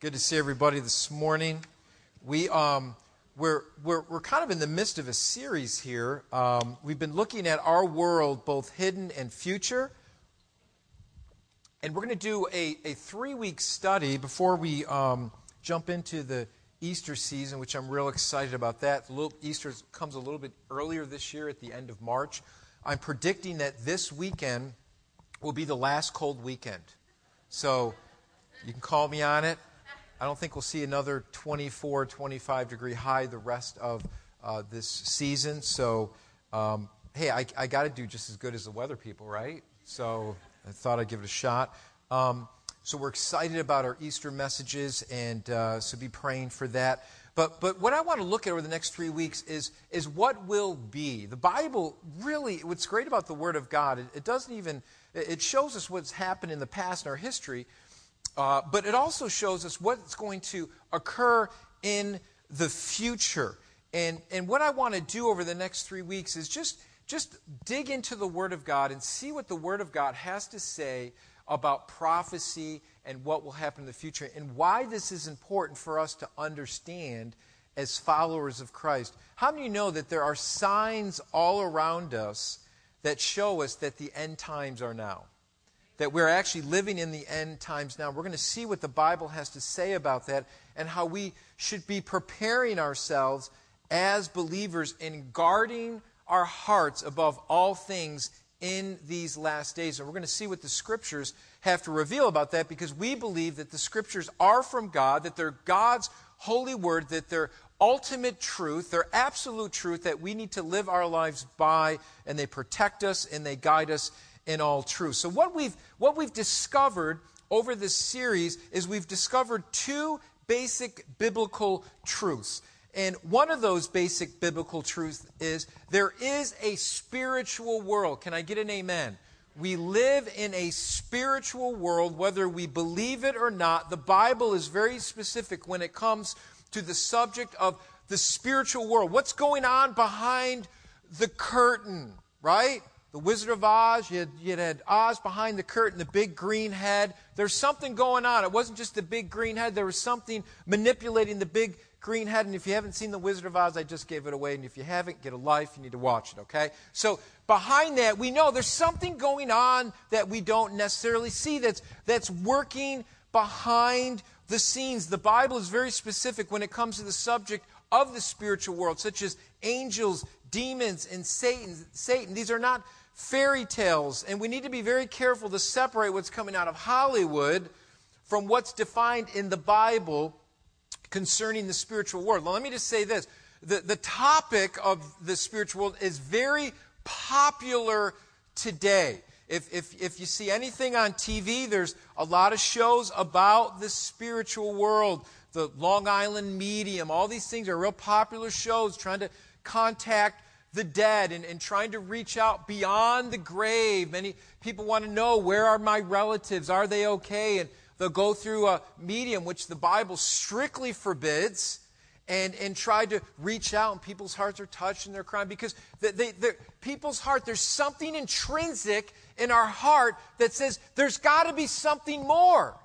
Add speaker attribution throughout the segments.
Speaker 1: Good to see everybody this morning. We, um, we're, we're, we're kind of in the midst of a series here. Um, we've been looking at our world, both hidden and future. And we're going to do a, a three week study before we um, jump into the Easter season, which I'm real excited about that. Easter comes a little bit earlier this year at the end of March. I'm predicting that this weekend will be the last cold weekend. So you can call me on it. I don't think we'll see another 24, 25 degree high the rest of uh, this season. So, um, hey, I, I got to do just as good as the weather people, right? So I thought I'd give it a shot. Um, so we're excited about our Easter messages, and uh, so be praying for that. But, but what I want to look at over the next three weeks is, is what will be. The Bible really, what's great about the Word of God, it, it doesn't even, it shows us what's happened in the past in our history, uh, but it also shows us what's going to occur in the future. And, and what I want to do over the next three weeks is just, just dig into the Word of God and see what the Word of God has to say about prophecy and what will happen in the future and why this is important for us to understand as followers of Christ. How many know that there are signs all around us that show us that the end times are now? That we're actually living in the end times now. We're going to see what the Bible has to say about that and how we should be preparing ourselves as believers in guarding our hearts above all things in these last days. And we're going to see what the scriptures have to reveal about that because we believe that the scriptures are from God, that they're God's holy word, that they're ultimate truth, they're absolute truth that we need to live our lives by, and they protect us and they guide us in all truth. So, what we've, what we've discovered over this series is we've discovered two basic biblical truths. And one of those basic biblical truths is there is a spiritual world. Can I get an amen? We live in a spiritual world, whether we believe it or not. The Bible is very specific when it comes to the subject of the spiritual world. What's going on behind the curtain, right? The Wizard of Oz. You had, you had Oz behind the curtain, the big green head. There's something going on. It wasn't just the big green head, there was something manipulating the big green head. And if you haven't seen The Wizard of Oz, I just gave it away. And if you haven't, get a life. You need to watch it, okay? So behind that, we know there's something going on that we don't necessarily see that's, that's working behind the scenes. The Bible is very specific when it comes to the subject of the spiritual world, such as angels, demons, and Satan. Satan. These are not fairy tales, and we need to be very careful to separate what's coming out of Hollywood from what's defined in the Bible concerning the spiritual world. Now, let me just say this the, the topic of the spiritual world is very popular today. If, if, if you see anything on TV, there's a lot of shows about the spiritual world. The Long Island Medium, all these things are real popular shows trying to contact the dead and, and trying to reach out beyond the grave. Many people want to know where are my relatives? Are they okay? And they'll go through a medium, which the Bible strictly forbids, and, and try to reach out, and people's hearts are touched and they're crying because they, they, people's heart, there's something intrinsic in our heart that says there's got to be something more.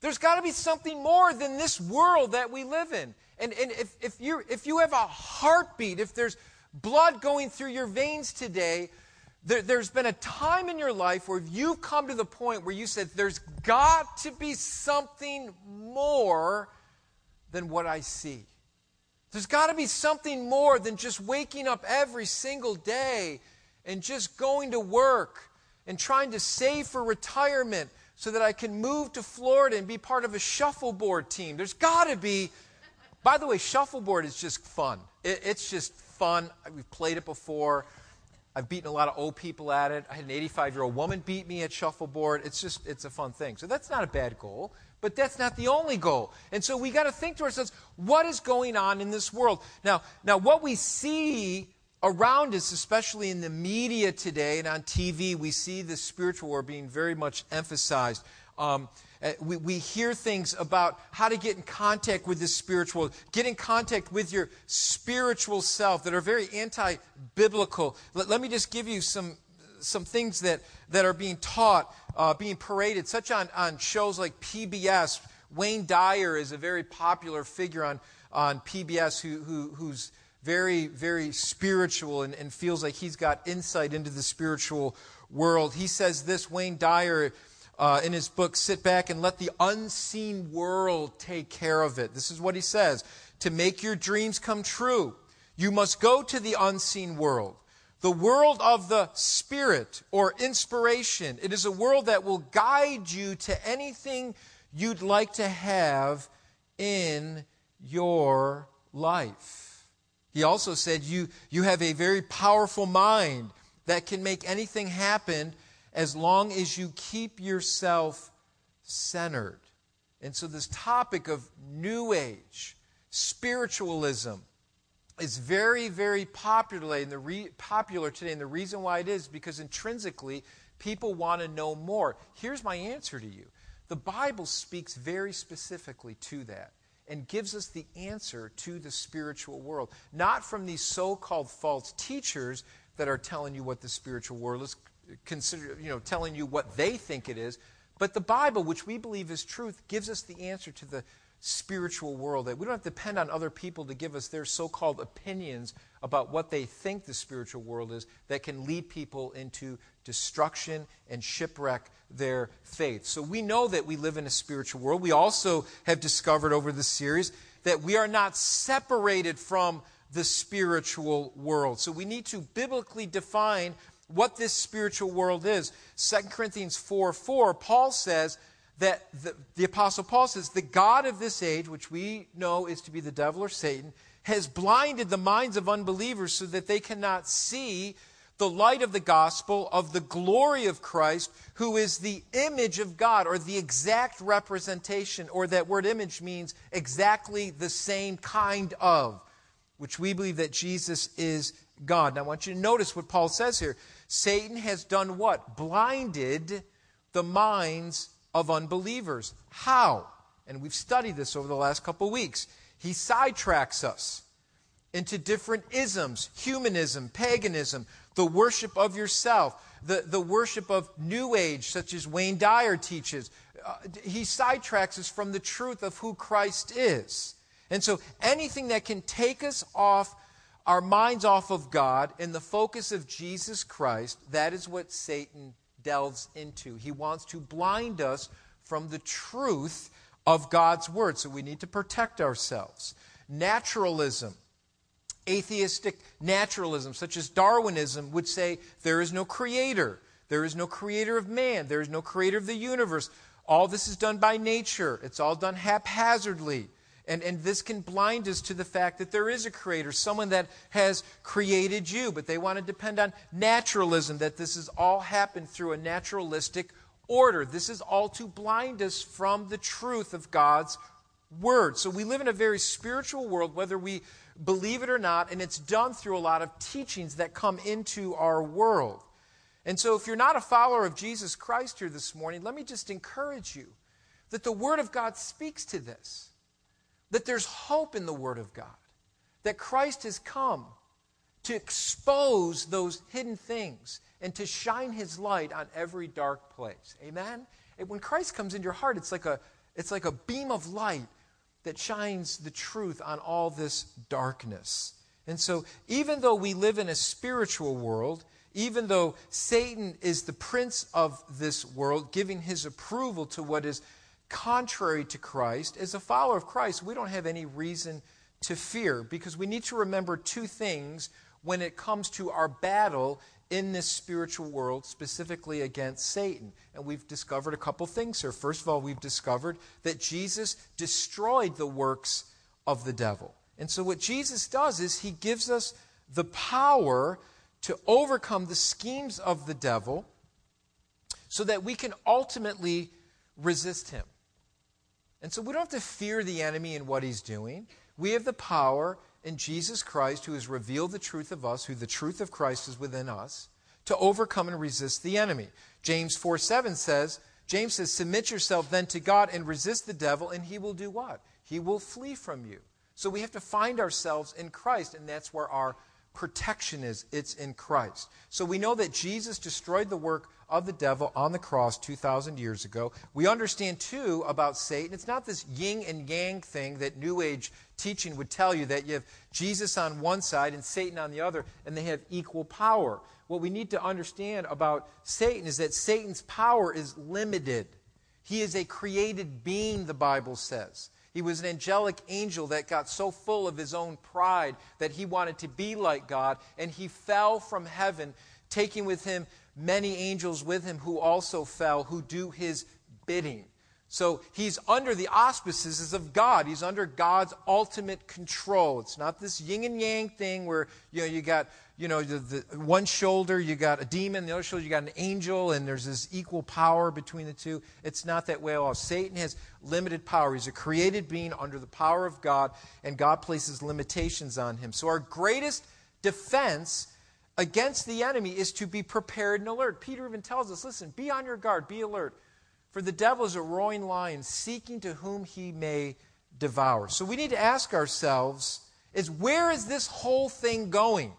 Speaker 1: There's got to be something more than this world that we live in. And, and if, if, you if you have a heartbeat, if there's blood going through your veins today, there, has been a time in your life where you've come to the point where you said, There's got to be something more than what I see. There's got to be something more than just waking up every single day and just going to work and trying to save for retirement so that I can move to Florida and be part of a shuffleboard team. There's got to be. By the way, shuffleboard is just fun. It, it's just fun. We've played it before. I've beaten a lot of old people at it. I had an 85 year old woman beat me at shuffleboard. It's just, it's a fun thing. So that's not a bad goal, but that's not the only goal. And so we got to think to ourselves, what is going on in this world? Now, now what we see around us, especially in the media today and on TV, we see the spiritual war being very much emphasized. Um, uh, we, we hear things about how to get in contact with the spiritual, get in contact with your spiritual self that are very anti biblical. Let, let, me just give you some, some things that, that are being taught, uh, being paraded, such on, on shows like PBS, Wayne Dyer is a very popular figure on, on PBS who, who, who's very, very spiritual and, and feels like he's got insight into the spiritual world. He says this Wayne Dyer uh, in his book, Sit Back and Let the Unseen World Take Care of It. This is what he says To make your dreams come true, you must go to the unseen world. The world of the Spirit or inspiration. It is a world that will guide you to anything you'd like to have in your life. He also said you, you have a very powerful mind that can make anything happen as long as you keep yourself centered. And so, this topic of New Age, spiritualism, is very, very popular, and the re- popular today. And the reason why it is because intrinsically, people want to know more. Here's my answer to you the Bible speaks very specifically to that and gives us the answer to the spiritual world. Not from these so called false teachers that are telling you what the spiritual world is consider, you know, telling you what they think it is. But the Bible, which we believe is truth, gives us the answer to the spiritual world. That we don't have to depend on other people to give us their so called opinions about what they think the spiritual world is that can lead people into destruction and shipwreck their faith. So we know that we live in a spiritual world. We also have discovered over the series that we are not separated from the spiritual world. So we need to biblically define what this spiritual world is. 2 Corinthians 4 4, Paul says that the, the, Apostle Paul says, the God of this age, which we know is to be the devil or Satan, has blinded the minds of unbelievers so that they cannot see the light of the gospel of the glory of Christ, who is the image of God, or the exact representation, or that word image means exactly the same kind of, which we believe that Jesus is God. Now I want you to notice what Paul says here. Satan has done what? Blinded the minds of unbelievers. How? And we've studied this over the last couple weeks. He sidetracks us into different isms humanism, paganism, the worship of yourself, the, the worship of New Age, such as Wayne Dyer teaches. Uh, he sidetracks us from the truth of who Christ is. And so anything that can take us off our minds off of God and the focus of Jesus Christ, that is what Satan delves into. He wants to blind us from the truth of God's word. So we need to protect ourselves. Naturalism, atheistic naturalism, such as Darwinism, would say there is no creator. There is no creator of man. There is no creator of the universe. All this is done by nature. It's all done haphazardly. And, and this can blind us to the fact that there is a creator, someone that has created you, but they want to depend on naturalism, that this has all happened through a naturalistic order. This is all to blind us from the truth of God's word. So we live in a very spiritual world, whether we believe it or not, and it's done through a lot of teachings that come into our world. And so if you're not a follower of Jesus Christ here this morning, let me just encourage you that the Word of God speaks to this that there's hope in the Word of God, that Christ has come to expose those hidden things and to shine His light on every dark place. Amen? When Christ comes into your heart, it's like, a, it's like a beam of light that shines the truth on all this darkness. And so, even though we live in a spiritual world, even though Satan is the prince of this world, giving his approval to what is contrary to Christ, as a follower of Christ, we don't have any reason to fear because we need to remember two things when it comes to our battle in this spiritual world, specifically against Satan. And we've discovered a couple things here. First of all, we've discovered that Jesus destroyed the works of the devil. And so, what Jesus does is he gives us the power to overcome the schemes of the devil so that we can ultimately resist him. And so we don't have to fear the enemy and what he's doing. We have the power in Jesus Christ, who has revealed the truth of us, who the truth of Christ is within us, to overcome and resist the enemy. James 4 7 says, James says, Submit yourself then to God and resist the devil, and he will do what? He will flee from you. So we have to find ourselves in Christ, and that's where our protection is it's in Christ. So we know that Jesus destroyed the work of the devil on the cross 2,000 years ago. We understand, too, about Satan. It's not this yin and yang thing that New Age teaching would tell you that you have Jesus on one side and Satan on the other, and they have equal power. What we need to understand about Satan is that Satan's power is limited. He is a created being, the Bible says. He was an angelic angel that got so full of his own pride that he wanted to be like God, and he fell from heaven, taking with him many angels with him who also fell, who do his bidding. So he's under the auspices of God. He's under God's ultimate control. It's not this yin and yang thing where you know you got you know the, the, one shoulder you got a demon, the other shoulder you got an angel, and there's this equal power between the two. It's not that way at all. Satan has limited power. He's a created being under the power of God, and God places limitations on him. So our greatest defense against the enemy is to be prepared and alert. Peter even tells us, listen, be on your guard, be alert. For the devil is a roaring lion seeking to whom he may devour. So we need to ask ourselves is where is this whole thing going?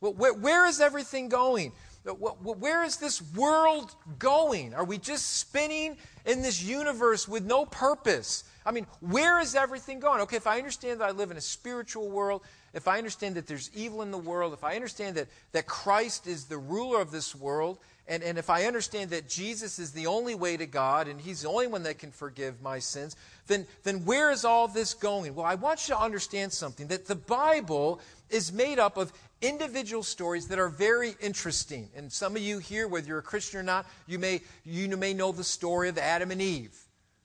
Speaker 1: Where, is everything going? Where is this world going? Are we just spinning in this universe with no purpose? I mean, where is everything going? Okay, if I understand that I live in a spiritual world, if I understand that there's evil in the world, if I understand that, that Christ is the ruler of this world, and, and if I understand that Jesus is the only way to God and He's the only one that can forgive my sins, then, then where is all this going? Well, I want you to understand something that the Bible is made up of individual stories that are very interesting. And some of you here, whether you're a Christian or not, you may, you may know the story of Adam and Eve,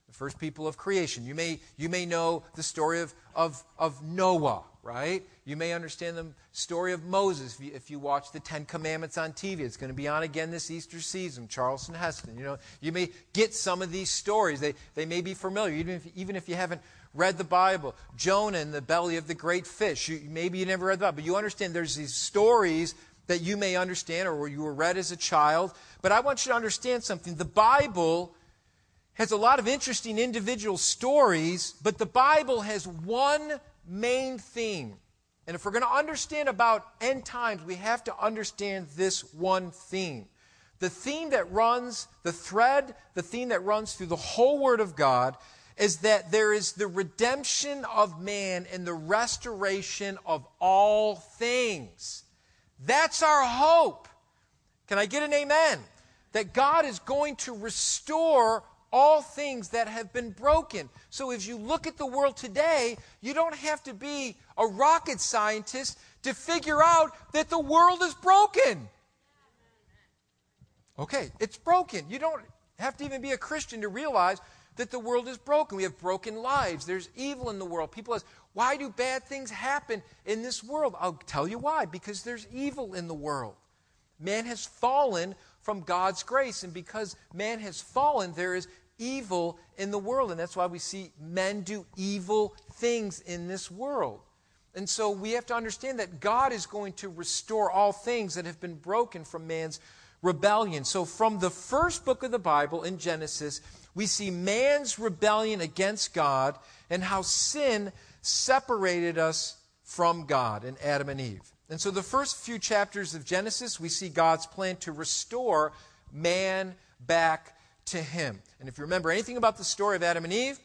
Speaker 1: the first people of creation. You may, you may know the story of, of, of Noah right? You may understand the story of Moses if you, if you, watch the Ten Commandments on TV. It's going to be on again this Easter season. Charlton Heston. You know, you may get some of these stories. They, they may be familiar, even if, even if you haven't read the Bible. Jonah in the belly of the great fish. You, maybe you never read that, but you understand there's these stories that you may understand or you were read as a child. But I want you to understand something. The Bible has a lot of interesting individual stories, but the Bible has one main theme. And if we're going to understand about end times, we have to understand this one theme. The theme that runs, the thread, the theme that runs through the whole Word of God is that there is the redemption of man and the restoration of all things. That's our hope. Can I get an amen? That God is going to restore all things that have been broken. So as you look at the world today, you don't have to be a rocket scientist to figure out that the world is broken. Okay, it's broken. You don't have to even be a Christian to realize that the world is broken. We have broken lives. There's evil in the world. People ask, why do bad things happen in this world? I'll tell you why. Because there's evil in the world. Man has fallen from God's grace. And because man has fallen, there is evil in the world. And that's why we see men do evil things in this world. And so we have to understand that God is going to restore all things that have been broken from man's rebellion. So from the first book of the Bible in Genesis, we see man's rebellion against God and how sin separated us from God in Adam and Eve. And so the first few chapters of Genesis, we see God's plan to restore man back to him. And if you remember anything about the story of Adam and Eve,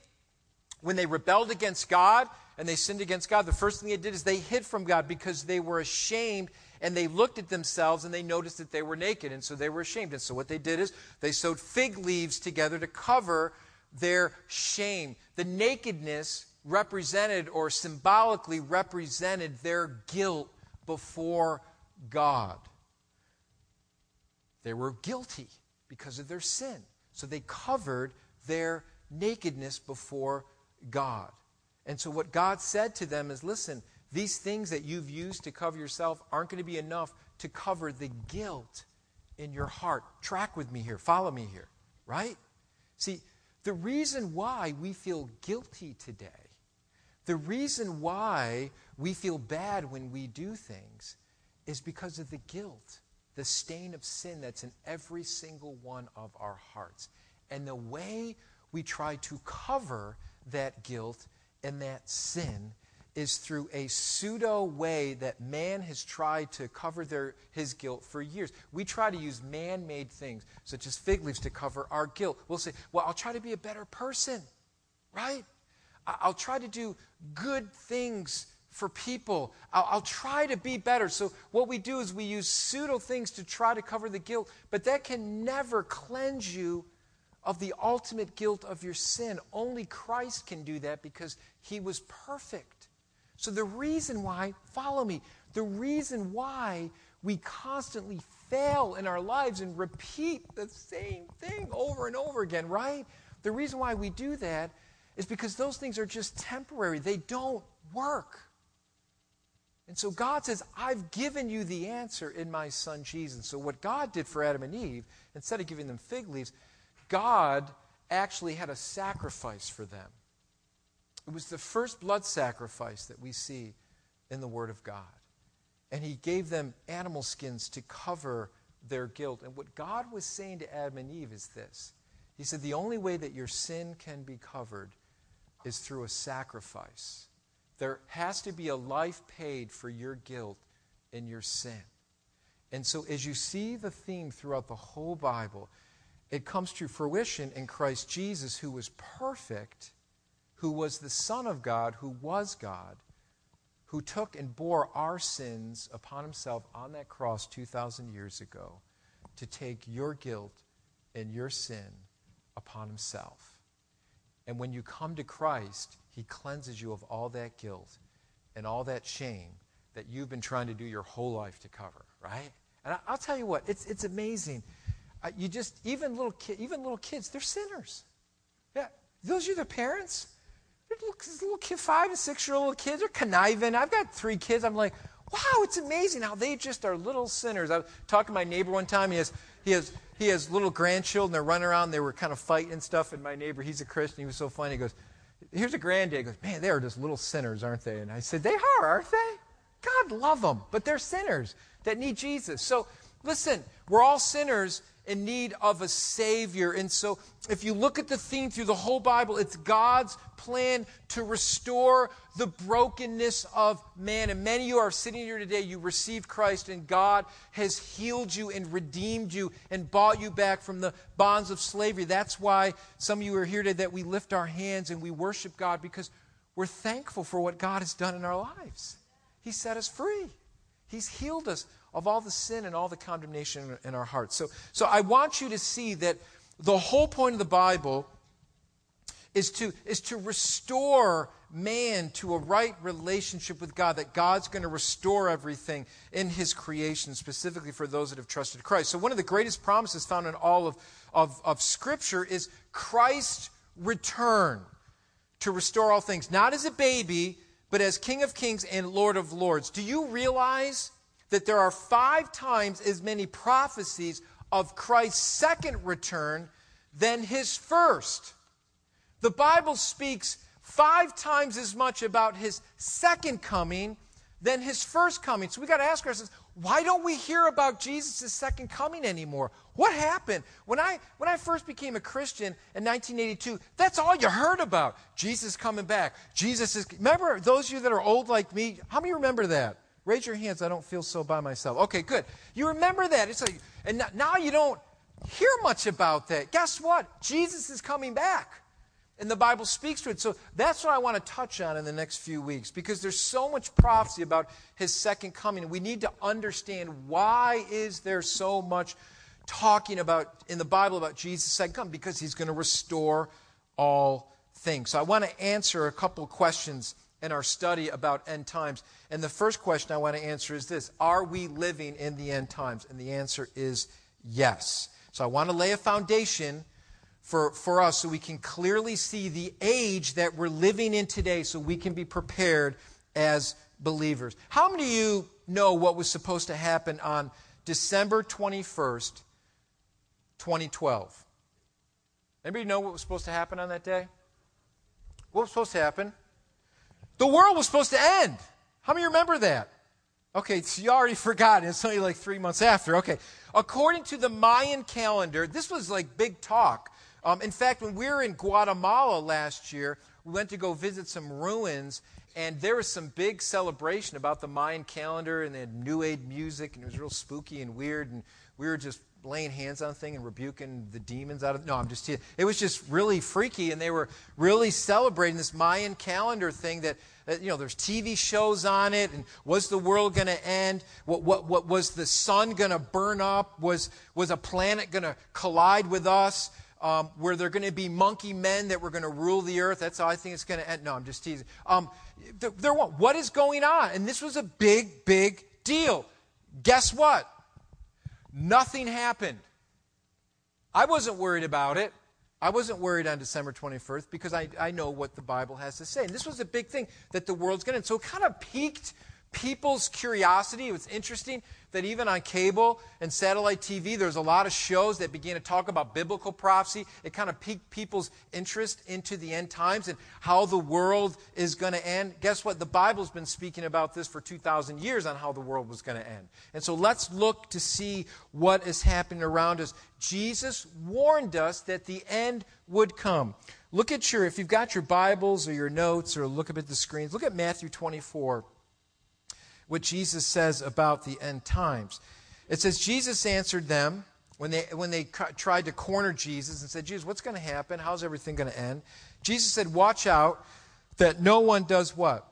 Speaker 1: when they rebelled against God and they sinned against God, the first thing they did is they hid from God because they were ashamed and they looked at themselves and they noticed that they were naked. And so they were ashamed. And so what they did is they sewed fig leaves together to cover their shame. The nakedness represented or symbolically represented their guilt before God. They were guilty because of their sin. So they covered their nakedness before God. And so what God said to them is listen, these things that you've used to cover yourself aren't going to be enough to cover the guilt in your heart. Track with me here, follow me here, right? See, the reason why we feel guilty today, the reason why we feel bad when we do things, is because of the guilt the stain of sin that's in every single one of our hearts. And the way we try to cover that guilt and that sin is through a pseudo way that man has tried to cover their, his guilt for years. We try to use man made things, such as fig leaves, to cover our guilt. We'll say, Well, I'll try to be a better person, right? I'll try to do good things for people. I'll, I'll, try to be better. So, what we do is we use pseudo things to try to cover the guilt, but that can never cleanse you of the ultimate guilt of your sin. Only Christ can do that because he was perfect. So, the reason why, follow me, the reason why we constantly fail in our lives and repeat the same thing over and over again, right? The reason why we do that is because those things are just temporary, they don't work. And so God says, I've given you the answer in my son Jesus. So, what God did for Adam and Eve, instead of giving them fig leaves, God actually had a sacrifice for them. It was the first blood sacrifice that we see in the Word of God. And He gave them animal skins to cover their guilt. And what God was saying to Adam and Eve is this He said, The only way that your sin can be covered is through a sacrifice. There has to be a life paid for your guilt and your sin. And so, as you see the theme throughout the whole Bible, it comes to fruition in Christ Jesus, who was perfect, who was the Son of God, who was God, who took and bore our sins upon himself on that cross 2,000 years ago to take your guilt and your sin upon himself. And when you come to Christ, he cleanses you of all that guilt and all that shame that you've been trying to do your whole life to cover, right? And I'll tell you what, it's, it's amazing. Uh, you just, even little, ki- even little kids, they're sinners. Yeah, those are the parents. Little, little kid, five and six year old kids are conniving. I've got three kids. I'm like, wow, it's amazing how they just are little sinners. I was talking to my neighbor one time. He has, he has, he has little grandchildren. They're running around. They were kind of fighting and stuff. And my neighbor, he's a Christian. He was so funny. He goes, here's a granddad. Goes, man, they are just little sinners, aren't they? And I said, they are, aren't they? God love them, but they're sinners that need Jesus. So listen, we're all sinners in need of a Savior. And so, if you look at the theme through the whole Bible, it's God's plan to restore the brokenness of man. And many of you are sitting here today, you received Christ, and God has healed you and redeemed you and bought you back from the bonds of slavery. That's why some of you are here today that we lift our hands and we worship God because we're thankful for what God has done in our lives. He set us free, He's healed us of all the sin and all the condemnation in our hearts. So, so I want you to see that the whole point of the Bible is to, is to restore man to a right relationship with God, that God's going to restore everything in his creation, specifically for those that have trusted Christ. So, one of the greatest promises found in all of, of, of Scripture is Christ's return to restore all things, not as a baby, but as King of Kings and Lord of Lords. Do you realize that there are five times as many prophecies of Christ's second return than his first. The Bible speaks five times as much about his second coming than his first coming. So we got to ask ourselves, why don't we hear about Jesus' second coming anymore? What happened? When I when I first became a Christian in 1982, that's all you heard about. Jesus coming back. Jesus is Remember those of you that are old like me, how many remember that? Raise your hands. I don't feel so by myself. Okay, good. You remember that. It's like, and now you don't hear much about that. Guess what? Jesus is coming back. And the Bible speaks to it. So that's what I want to touch on in the next few weeks because there's so much prophecy about his second coming. We need to understand why is there so much talking about in the Bible about Jesus' second coming? Because he's going to restore all things. So I want to answer a couple questions in our study about end times. And the first question I want to answer is this Are we living in the end times? And the answer is yes. So I want to lay a foundation for, for us so we can clearly see the age that we're living in today so we can be prepared as believers. How many of you know what was supposed to happen on December 21st, 2012? Anybody know what was supposed to happen on that day? What was supposed to happen? The world was supposed to end. How many remember that? Okay, so you already forgot. It's only like three months after. Okay. According to the Mayan calendar, this was like big talk Um, in fact, when we were in Guatemala last year, we went to go visit some ruins, and there was some big celebration about the Mayan calendar, and they had New Age music, and it was real spooky and weird, and we were just laying hands on thing and rebuking the demons out of no i'm just teasing. it was just really freaky and they were really celebrating this mayan calendar thing that, that you know there's tv shows on it and was the world going to end? What, what, what was the sun going to burn up? Was was a planet going to collide with us? Um, were there going to be monkey men that were going to rule the earth? That's how i think it's going to end. No i'm just teasing. Um, there, there what is going on? And this was a big big deal. Guess what Nothing happened. I wasn't worried about it. I wasn't worried on December 21st because I, I know what the Bible has to say. And this was a big thing that the world's going to. So it kind of piqued people's curiosity. It was interesting that even on cable and satellite TV, there's a lot of shows that began to talk about biblical prophecy. It kind of piqued people's interest into the end times and how the world is going to end. Guess what? The Bible's been speaking about this for 2,000 years on how the world was going to end. And so let's look to see what is happening around us. Jesus warned us that the end would come. Look at your, if you've got your Bibles or your notes or look up at the screens, look at Matthew 24 what Jesus says about the end times. It says, Jesus answered them when they, when they tried to corner Jesus and said, Jesus, what's going to happen? How's everything going to end? Jesus said, Watch out that no one does what?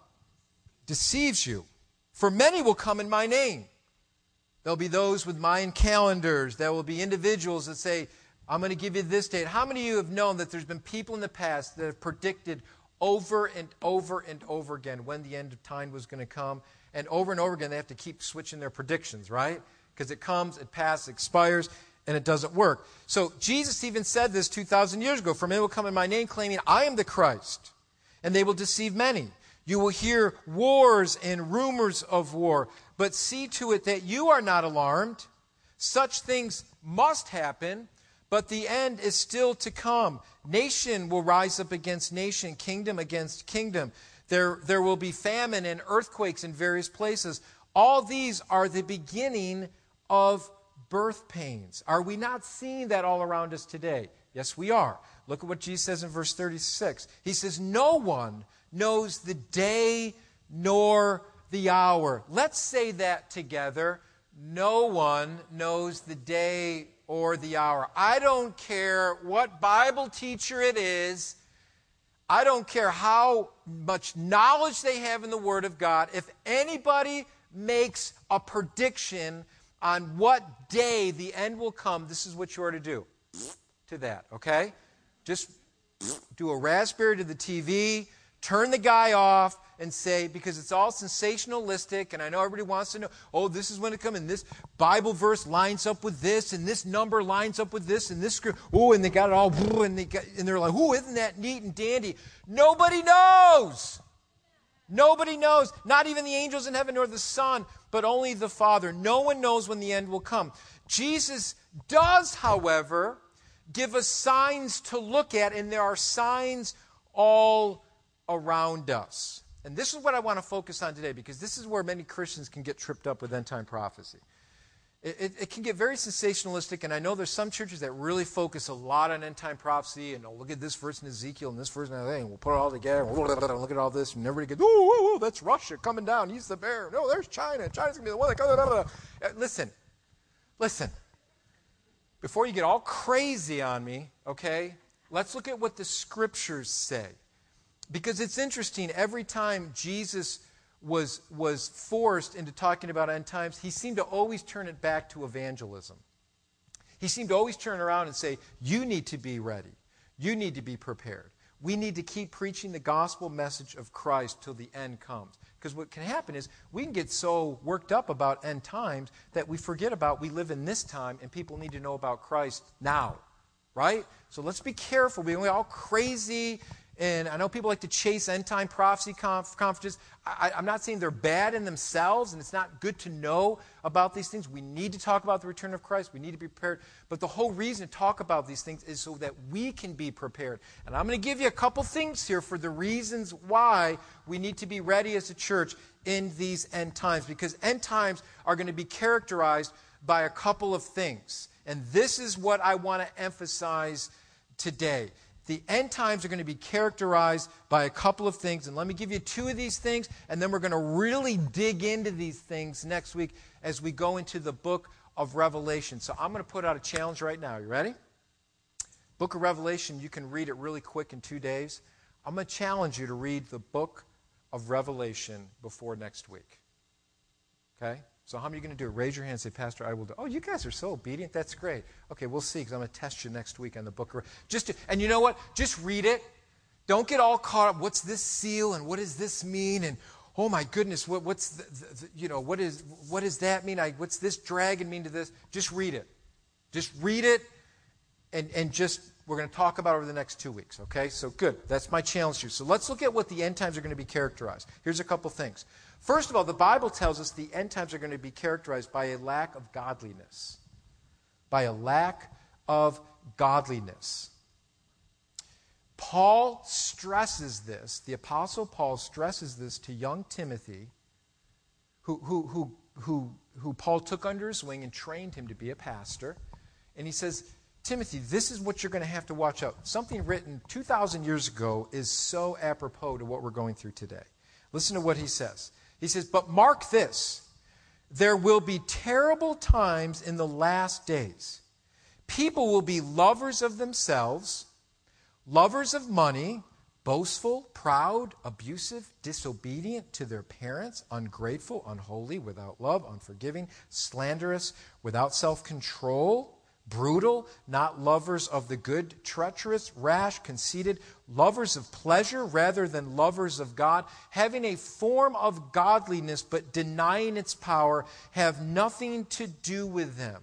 Speaker 1: Deceives you. For many will come in my name. There'll be those with Mayan calendars. There will be individuals that say, I'm going to give you this date. How many of you have known that there's been people in the past that have predicted over and over and over again when the end of time was going to come? And over and over again, they have to keep switching their predictions, right? Because it comes, it passes, expires, and it doesn't work. So Jesus even said this 2,000 years ago For many will come in my name, claiming, I am the Christ, and they will deceive many. You will hear wars and rumors of war, but see to it that you are not alarmed. Such things must happen, but the end is still to come. Nation will rise up against nation, kingdom against kingdom. There, there will be famine and earthquakes in various places. All these are the beginning of birth pains. Are we not seeing that all around us today? Yes, we are. Look at what Jesus says in verse 36. He says, No one knows the day nor the hour. Let's say that together. No one knows the day or the hour. I don't care what Bible teacher it is I don't care how much knowledge they have in the Word of God. If anybody makes a prediction on what day the end will come, this is what you are to do to that, okay? Just do a raspberry to the TV, turn the guy off, and say, because it's all sensationalistic, and I know everybody wants to know, oh, this is when it comes, and this Bible verse lines up with this, and this number lines up with this, and this script, oh, and they got it all, and, they got, and they're like, oh, isn't that neat and dandy? Nobody knows. Nobody knows. Not even the angels in heaven nor the Son, but only the Father. No one knows when the end will come. Jesus does, however, give us signs to look at, and there are signs all around us. And this is what I want to focus on today because this is where many Christians can get tripped up with end time prophecy. It, it, it, can get very sensationalistic, and I know there's some churches that really focus a lot on end time prophecy, and oh, look at this verse in Ezekiel and this verse and that, and we'll put it all together, and look at all this, and everybody goes, oh, that's Russia coming down, he's the bear. No, there's China. China's to be the one that comes. Uh, listen, listen. Before you get all crazy on me, okay, let's look at what the scriptures say. Because it's interesting, every time Jesus was, was forced into talking about end times, he seemed to always turn it back to evangelism. He seemed to always turn around and say, You need to be ready. You need to be prepared. We need to keep preaching the gospel message of Christ till the end comes. Because what can happen is we can get so worked up about end times that we forget about we live in this time and people need to know about Christ now. Right? So let's be careful. We all crazy and I know people like to chase end time prophecy conf- conferences. I, am not saying they're bad in themselves, and it's not good to know about these things. We need to talk about the return of Christ. We need to be prepared. But the whole reason to talk about these things is so that we can be prepared. And I'm going to give you a couple things here for the reasons why we need to be ready as a church in these end times, because end times are going to be characterized by a couple of things. And this is what I want to emphasize today. The end times are going to be characterized by a couple of things. And let me give you two of these things, and then we're going to really dig into these things next week as we go into the book of Revelation. So I'm going to put out a challenge right now. You ready? Book of Revelation, you can read it really quick in two days. I'm going to challenge you to read the book of Revelation before next week. Okay? So how are going to do it? Raise your hand and say, Pastor, I will do it. Oh, you guys are so obedient. That's great. Okay, we'll see because I'm going to test you next week on the book. Just to, and you know what? Just read it. Don't get all caught up. What's this seal and what does this mean? And oh my goodness, what, what's the, the, the, you know what is what does that mean? I, what's this dragon mean to this? Just read it. Just read it, and and just we're going to talk about over the next two weeks. Okay, so good. That's my challenge to you. So let's look at what the end times are going to be characterized. Here's a couple things. First of all, the Bible tells us the end times are going to be characterized by a lack of godliness. By a lack of godliness. Paul stresses this, the Apostle Paul stresses this to young Timothy, who, who, who, who, who Paul took under his wing and trained him to be a pastor. And he says, Timothy, this is what you're going to have to watch out. Something written 2,000 years ago is so apropos to what we're going through today. Listen to what he says. He says, But mark this there will be terrible times in the last days. People will be lovers of themselves, lovers of money, boastful, proud, abusive, disobedient to their parents, ungrateful, unholy, without love, unforgiving, slanderous, without self control brutal, not lovers of the good, treacherous, rash, conceited, lovers of pleasure rather than lovers of God, having a form of godliness but denying its power, have nothing to do with them.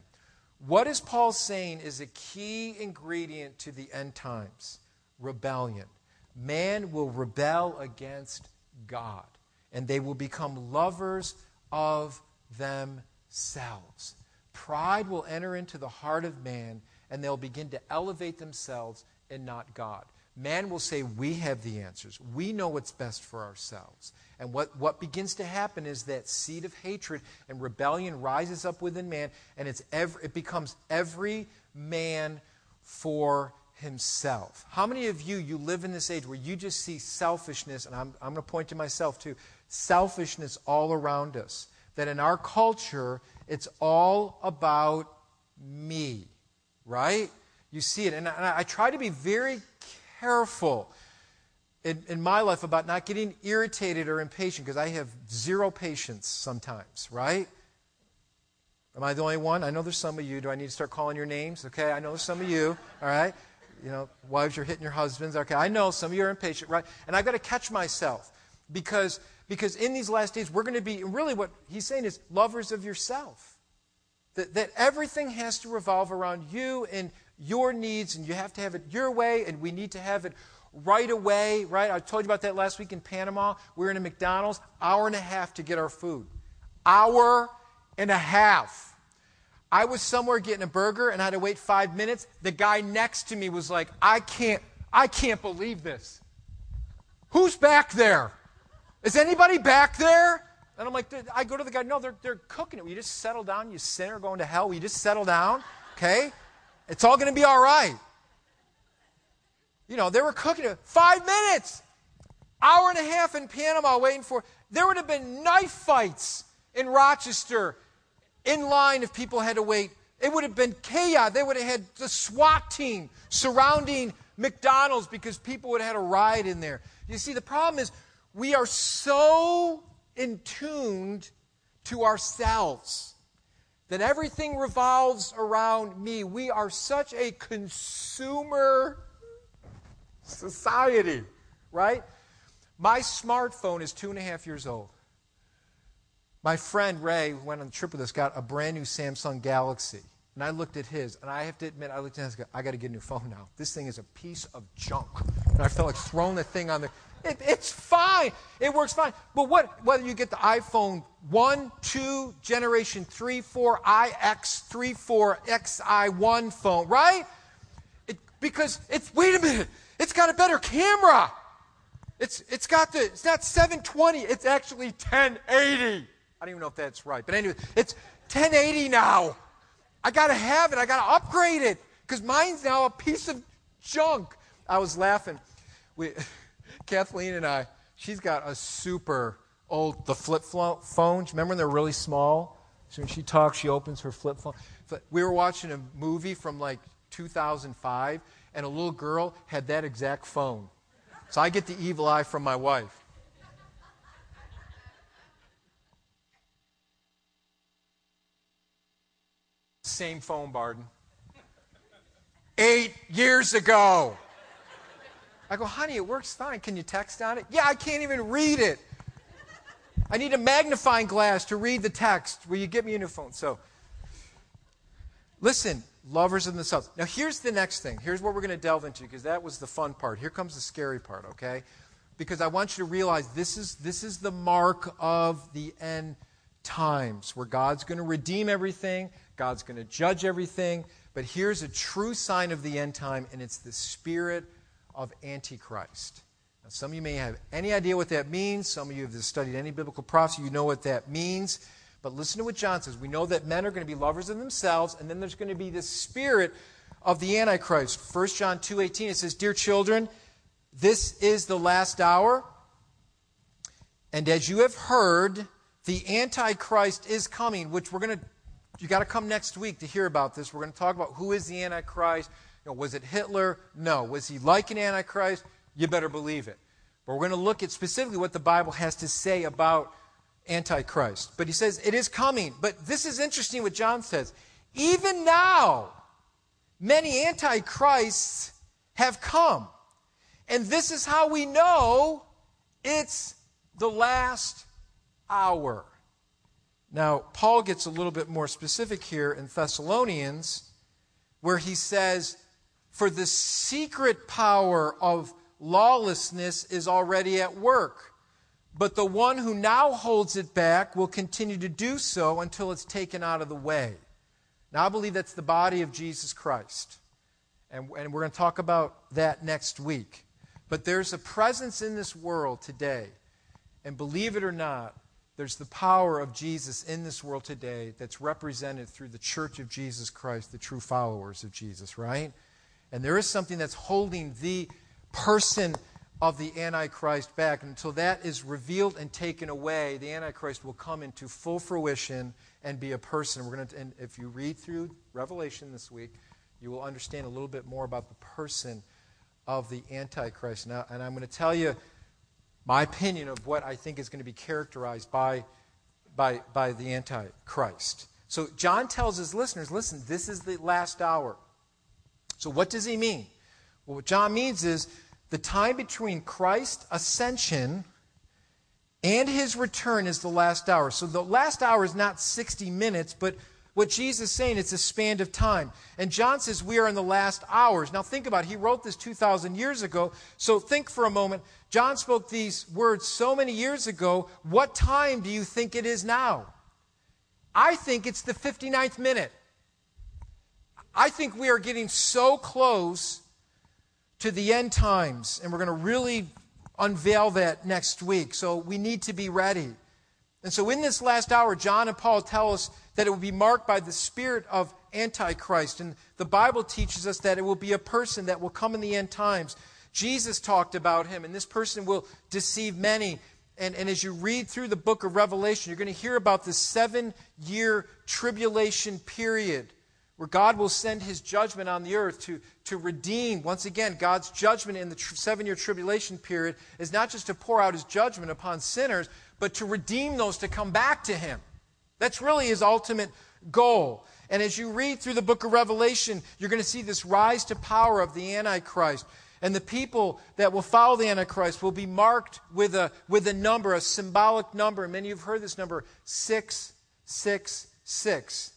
Speaker 1: What is Paul saying is a key ingredient to the end times rebellion. Man will rebel against God, and they will become lovers of themselves. Pride will enter into the heart of man, and they'll begin to elevate themselves and not God. Man will say, We have the answers. We know what's best for ourselves. And what, what begins to happen is that seed of hatred and rebellion rises up within man, and it's every, it becomes every man for himself. How many of you, you live in this age where you just see selfishness, and I'm, I'm going to point to myself too, selfishness all around us? That in our culture, it's all about me, right? You see it. And I, I try to be very careful in, in my life about not getting irritated or impatient because I have zero patience sometimes, right? Am I the only one? I know there's some of you. Do I need to start calling your names? Okay, I know some of you, all right? You know, wives, you're hitting your husbands. Okay, I know some of you are impatient, right? And I've got to catch myself because because in these last days, we're going to be, really what he's saying is lovers of yourself. That, that everything has to revolve around you and your needs, and you have to have it your way, and we need to have it right away, right? I told you about that last week in Panama. We were in a McDonald's, hour and a half to get our food. Hour and a half. I was somewhere getting a burger and I had to wait five minutes. The guy next to me was like, I can't, I can't believe this. Who's back there? Is anybody back there? And I'm like, I go to the guy, no, they're, they're cooking it. Will you just settle down? You sinner going to hell. Will you just settle down? Okay? It's all going to be all right. You know, they were cooking it. Five minutes. Hour and a half in Panama waiting for. There would have been knife fights in Rochester in line if people had to wait. It would have been chaos. They would have had the SWAT team surrounding McDonald's because people would have had a riot in there. You see, the problem is we are so in tuned to ourselves that everything revolves around me. We are such a consumer society, right? My smartphone is two and a half years old. My friend Ray, who went on the trip with us, got a brand new Samsung Galaxy. And I looked at his, and I have to admit, I looked at his, I got to get a new phone now. This thing is a piece of junk. And I felt like throwing the thing on the. It, it's fine. It works fine. But what, whether you get the iPhone 1, 2, generation 3, 4, IX, 3, 4, XI1 phone, right? It, because it's, wait a minute, it's got a better camera. It's, it's got the, it's not 720, it's actually 1080. I don't even know if that's right. But anyway, it's 1080 now. I got to have it. I got to upgrade it because mine's now a piece of junk. I was laughing. We, Kathleen and I, she's got a super old, the flip phones. Remember when they're really small? So when she talks, she opens her flip phone. We were watching a movie from like 2005, and a little girl had that exact phone. So I get the evil eye from my wife. Same phone, Barden. Eight years ago. I go, honey, it works fine. Can you text on it? Yeah, I can't even read it. I need a magnifying glass to read the text. Will you get me a new phone? So, listen, lovers of themselves. Now, here's the next thing. Here's what we're going to delve into because that was the fun part. Here comes the scary part, okay? Because I want you to realize this is, this is the mark of the end times where God's going to redeem everything, God's going to judge everything. But here's a true sign of the end time, and it's the spirit of Antichrist. Now, some of you may have any idea what that means. Some of you have studied any biblical prophecy, you know what that means. But listen to what John says. We know that men are going to be lovers of themselves, and then there's going to be this spirit of the Antichrist. 1 John 2.18, it says, Dear children, this is the last hour, and as you have heard, the Antichrist is coming, which we're going to, you got to come next week to hear about this. We're going to talk about who is the Antichrist. Know, was it Hitler? No. Was he like an Antichrist? You better believe it. But we're going to look at specifically what the Bible has to say about Antichrist. But he says it is coming. But this is interesting what John says. Even now, many Antichrists have come. And this is how we know it's the last hour. Now, Paul gets a little bit more specific here in Thessalonians, where he says, For the secret power of lawlessness is already at work. But the one who now holds it back will continue to do so until it's taken out of the way. Now, I believe that's the body of Jesus Christ. And, and we're going to talk about that next week. But there's a presence in this world today. And believe it or not, there's the power of Jesus in this world today that's represented through the church of Jesus Christ, the true followers of Jesus, right? And there is something that's holding the person of the Antichrist back. Until that is revealed and taken away, the Antichrist will come into full fruition and be a person. We're going to, and if you read through Revelation this week, you will understand a little bit more about the person of the Antichrist. Now, and I'm going to tell you my opinion of what I think is going to be characterized by, by, by the Antichrist. So John tells his listeners, listen, this is the last hour. So what does he mean? Well, what John means is the time between Christ's ascension and his return is the last hour. So the last hour is not 60 minutes, but what Jesus is saying, it's a span of time. And John says we are in the last hours. Now think about it. He wrote this 2,000 years ago. So think for a moment. John spoke these words so many years ago. What time do you think it is now? I think it's the 59th minute. I think we are getting so close to the end times, and we're going to really unveil that next week. So we need to be ready. And so in this last hour, John and Paul tell us that it will be marked by the spirit of Antichrist. And the Bible teaches us that it will be a person that will come in the end times. Jesus talked about him, and this person will deceive many. And, and as you read through the book of Revelation, you're going to hear about this seven year tribulation period where God will send his judgment on the earth to, to redeem. Once again, God's judgment in the tr- seven year tribulation period is not just to pour out his judgment upon sinners, but to redeem those to come back to him. That's really his ultimate goal. And as you read through the book of Revelation, you're going to see this rise to power of the Antichrist. And the people that will follow the Antichrist will be marked with a, with a number, a symbolic number. Many of you have heard this number 666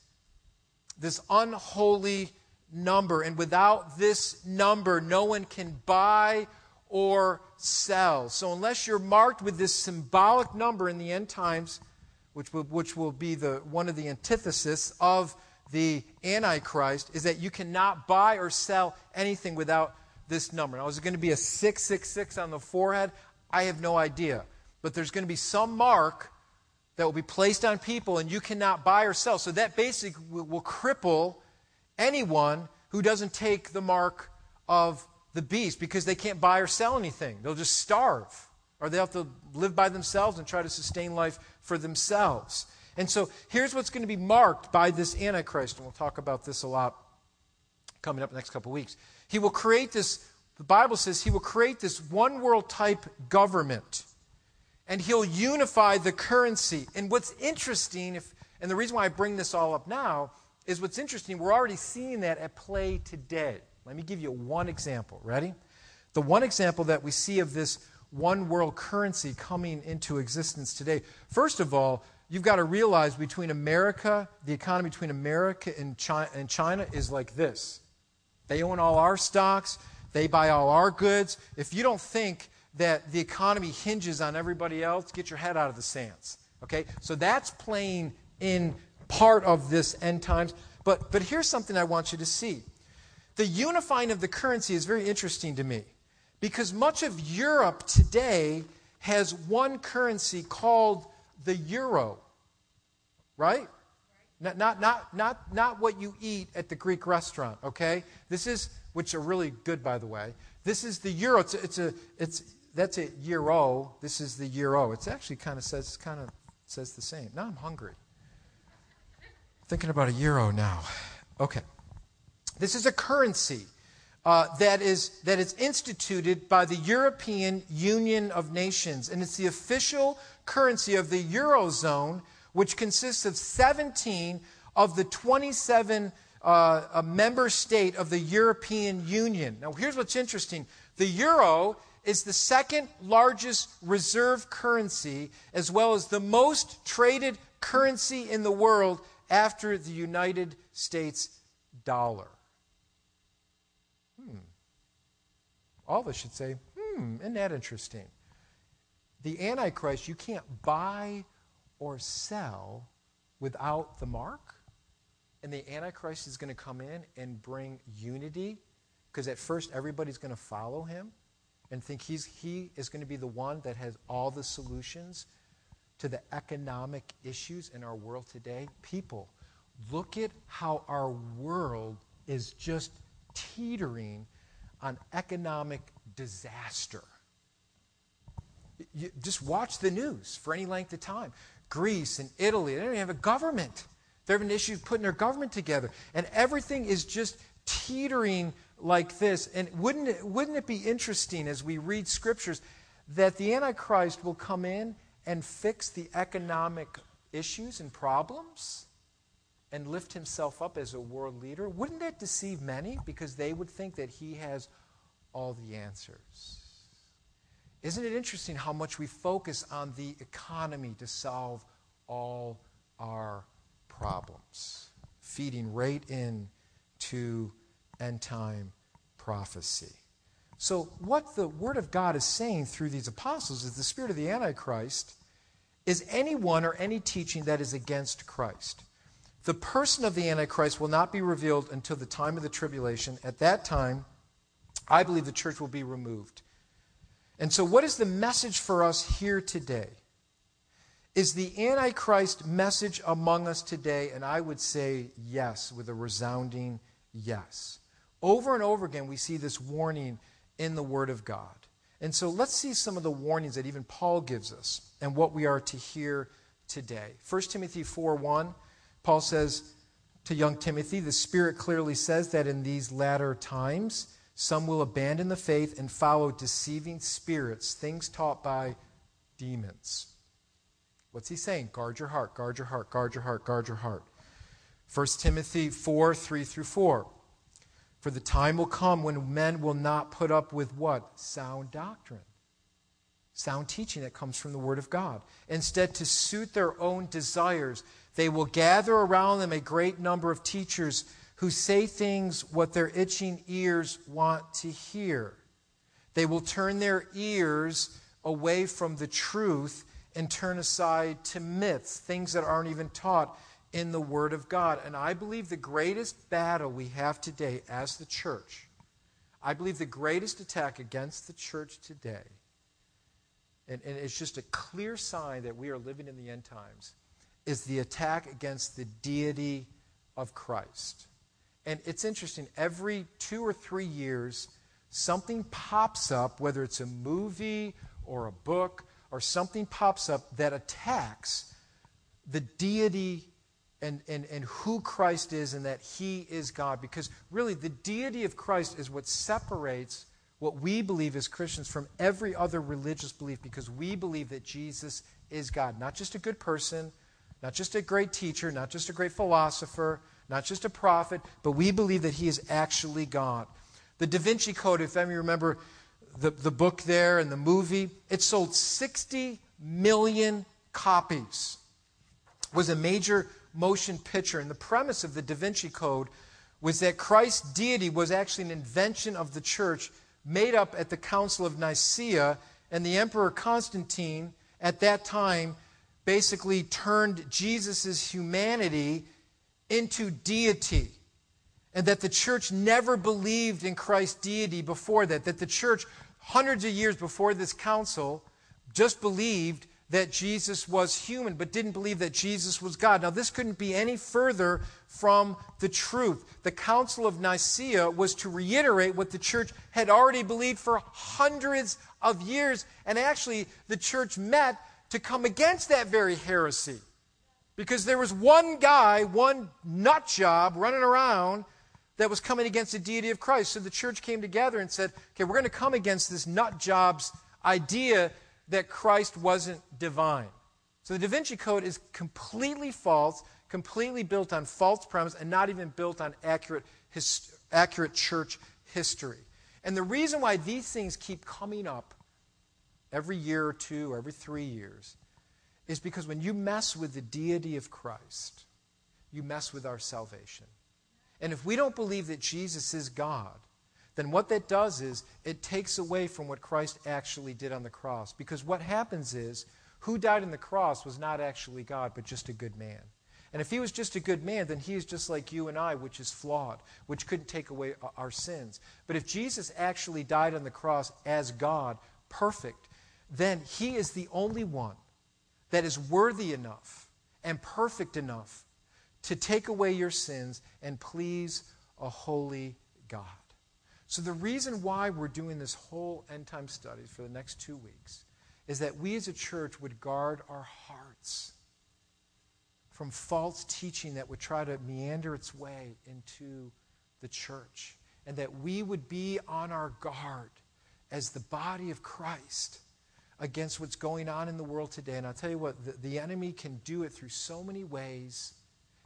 Speaker 1: this unholy number. And without this number, no one can buy or sell. So, unless you're marked with this symbolic number in the end times, which will, which will be the, one of the antithesis of the Antichrist, is that you cannot buy or sell anything without this number. Now, is it going to be a 666 on the forehead? I have no idea. But there's going to be some mark that will be placed on people, and you cannot buy or sell. So that basically will, cripple anyone who doesn't take the mark of the beast because they can't buy or sell anything. They'll just starve, or they have to live by themselves and try to sustain life for themselves. And so here's what's going to be marked by this Antichrist, and we'll talk about this a lot coming up the next couple weeks. He will create this, the Bible says, he will create this one world type government, and he'll unify the currency. And what's interesting, if, and the reason why I bring this all up now, is what's interesting, we're already seeing that at play today. Let me give you one example. Ready? The one example that we see of this one world currency coming into existence today. First of all, you've got to realize between America, the economy between America and China, and China is like this. They own all our stocks, they buy all our goods. If you don't think that the economy hinges on everybody else, get your head out of the sands. Okay? So that's playing in part of this end times. But, but here's something I want you to see. The unifying of the currency is very interesting to me because much of Europe today has one currency called the euro, right? Not, not, not, not, not what you eat at the Greek restaurant, okay? This is, which are really good, by the way. This is the euro. It's a, it's a, it's, that's a gyro. This is the euro. It actually kind of says, kind of says the same. Now I'm hungry. Thinking about a gyro now. Okay. This is a currency uh, that, is, that is instituted by the European Union of Nations, and it's the official currency of the Eurozone, which consists of 17 of the 27 uh, a member state of the European Union. Now, here's what's interesting the euro is the second largest reserve currency, as well as the most traded currency in the world after the United States dollar. Hmm. All of us should say, hmm, isn't that interesting? The Antichrist, you can't buy or sell without the mark. And the Antichrist is going to come in and bring unity because at first everybody's going to follow him and think he's, he is going to be the one that has all the solutions to the economic issues in our world today. People, look at how our world is just teetering on economic disaster. You just watch the news for any length of time. Greece and Italy, they don't even have a government. They're having issues putting their government together. And everything is just teetering like this. And wouldn't it, wouldn't it be interesting as we read scriptures that the Antichrist will come in and fix the economic issues and problems and lift himself up as a world leader? Wouldn't that deceive many because they would think that he has all the answers? Isn't it interesting how much we focus on the economy to solve all our problems? Feeding right in to end time prophecy. So, what the Word of God is saying through these apostles is the spirit of the Antichrist is anyone or any teaching that is against Christ. The person of the Antichrist will not be revealed until the time of the tribulation. At that time, I believe the church will be removed. And so, what is the message for us here today? Is the Antichrist message among us today? And I would say yes, with a resounding yes. Over and over again, we see this warning in the Word of God. And so let's see some of the warnings that even Paul gives us and what we are to hear today. 1 Timothy 4 1, Paul says to young Timothy, the Spirit clearly says that in these latter times, some will abandon the faith and follow deceiving spirits, things taught by demons. What's he saying? Guard your heart, guard your heart, guard your heart, guard your heart. 1 Timothy 4 3 through 4. For the time will come when men will not put up with what? Sound doctrine. Sound teaching that comes from the Word of God. Instead, to suit their own desires, they will gather around them a great number of teachers who say things what their itching ears want to hear. They will turn their ears away from the truth and turn aside to myths, things that aren't even taught in the Word of God. And I believe the greatest battle we have today as the church, I believe the greatest attack against the church today, and, and it's just a clear sign that we are living in the end times, is the attack against the deity of Christ. And it's interesting, every two or three years, something pops up, whether it's a movie or a book or something pops up that attacks the deity and, and, and who Christ is and that he is God. Because really, the deity of Christ is what separates what we believe as Christians from every other religious belief because we believe that Jesus is God. Not just a good person, not just a great teacher, not just a great philosopher, not just a prophet, but we believe that he is actually God. The Da Vinci Code, if any remember the, the book there and the movie, it sold 60 million copies. Was a major motion picture. And the premise of the Da Vinci Code was that Christ's deity was actually an invention of the church made up at the Council of Nicaea, and the Emperor Constantine at that time basically turned Jesus' humanity into deity. And that the church never believed in Christ's deity before that. That the church, hundreds of years before this council, just believed that Jesus was human, but didn't believe that Jesus was God. Now, this couldn't be any further from the truth. The Council of Nicaea was to reiterate what the church had already believed for hundreds of years. And actually, the church met to come against that very heresy. Because there was one guy, one nut job running around that was coming against the deity of Christ. So the church came together and said, okay, we're going to come against this nut job's idea that Christ wasn't divine. So the Da Vinci Code is completely false, completely built on false premise, and not even built on accurate, accurate church history. And the reason why these things keep coming up every year or two, or every three years, is because when you mess with the deity of Christ, you mess with our salvation. And if we don't believe that Jesus is God, then what that does is it takes away from what Christ actually did on the cross. Because what happens is, who died on the cross was not actually God, but just a good man. And if he was just a good man, then he is just like you and I, which is flawed, which couldn't take away our sins. But if Jesus actually died on the cross as God, perfect, then he is the only one that is worthy enough and perfect enough to take away your sins and please a holy God. So, the reason why we're doing this whole end time study for the next two weeks is that we as a church would guard our hearts from false teaching that would try to meander its way into the church. And that we would be on our guard as the body of Christ against what's going on in the world today. And I'll tell you what, the, the enemy can do it through so many ways,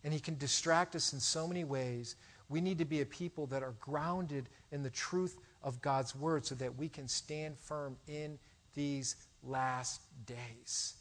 Speaker 1: and he can distract us in so many ways. We need to be a people that are grounded in the truth of God's word so that we can stand firm in these last days.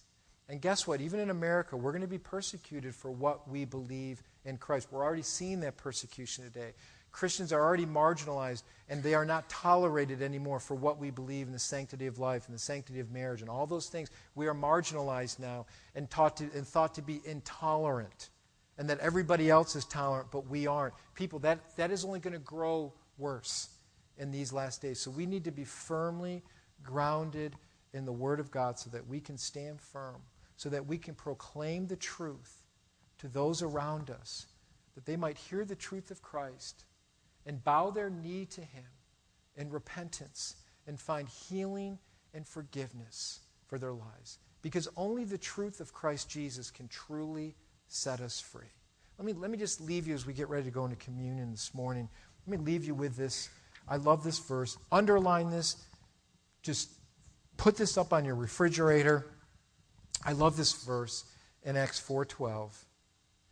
Speaker 1: And guess what? Even in America, we're going to be persecuted for what we believe in Christ. We're already seeing that persecution today. Christians are already marginalized and they are not tolerated anymore for what we believe in the sanctity of life and the sanctity of marriage and all those things. We are marginalized now and, taught to, and thought to be intolerant and that everybody else is tolerant, but we aren't. People, that, that is only going to grow worse in these last days. So we need to be firmly grounded in the Word of God so that we can stand firm, so that we can proclaim the truth to those around us, that they might hear the truth of Christ and bow their knee to Him in repentance and find healing and forgiveness for their lives. Because only the truth of Christ Jesus can truly set us free. Let me, let me just leave you as we get ready to go into communion this morning. Let me leave you with this. I love this verse. Underline this. Just put this up on your refrigerator. I love this verse in Acts 4:12.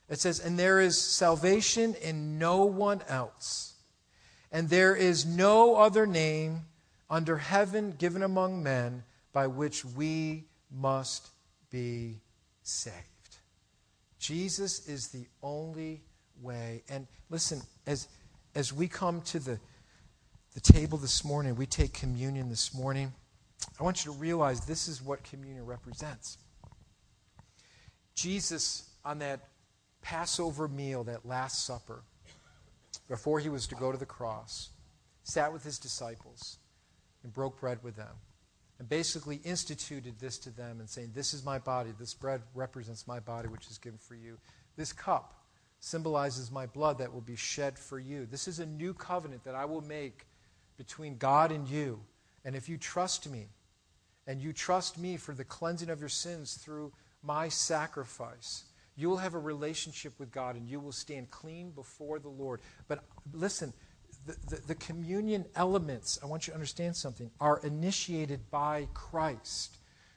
Speaker 1: It says, "And there is salvation in no one else, and there is no other name under heaven given among men by which we must be saved." Jesus is the only way. And listen, as, as we come to the, the table this morning, we take communion this morning, I want you to realize this is what communion represents. Jesus, on that Passover meal, that Last Supper, before he was to go to the cross, sat with his disciples and broke bread with them and basically instituted this to them and saying, This is my body. This bread represents my body, which is given for you. This cup symbolizes my blood that will be shed for you. This is a new covenant that I will make between God and you. And if you trust me, and you trust me for the cleansing of your sins through my sacrifice, you will have a relationship with God and you will stand clean before the Lord. But listen, the, the, communion elements, I want you to understand something, are initiated by Christ.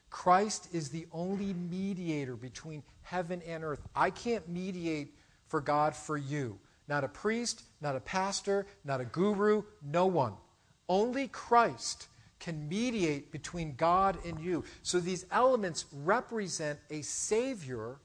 Speaker 1: Christ is the only mediator between heaven and earth. I can't mediate for God for you. Not a priest, not a pastor, not a guru, no one. Only Christ can mediate between God and you. So these elements represent a Savior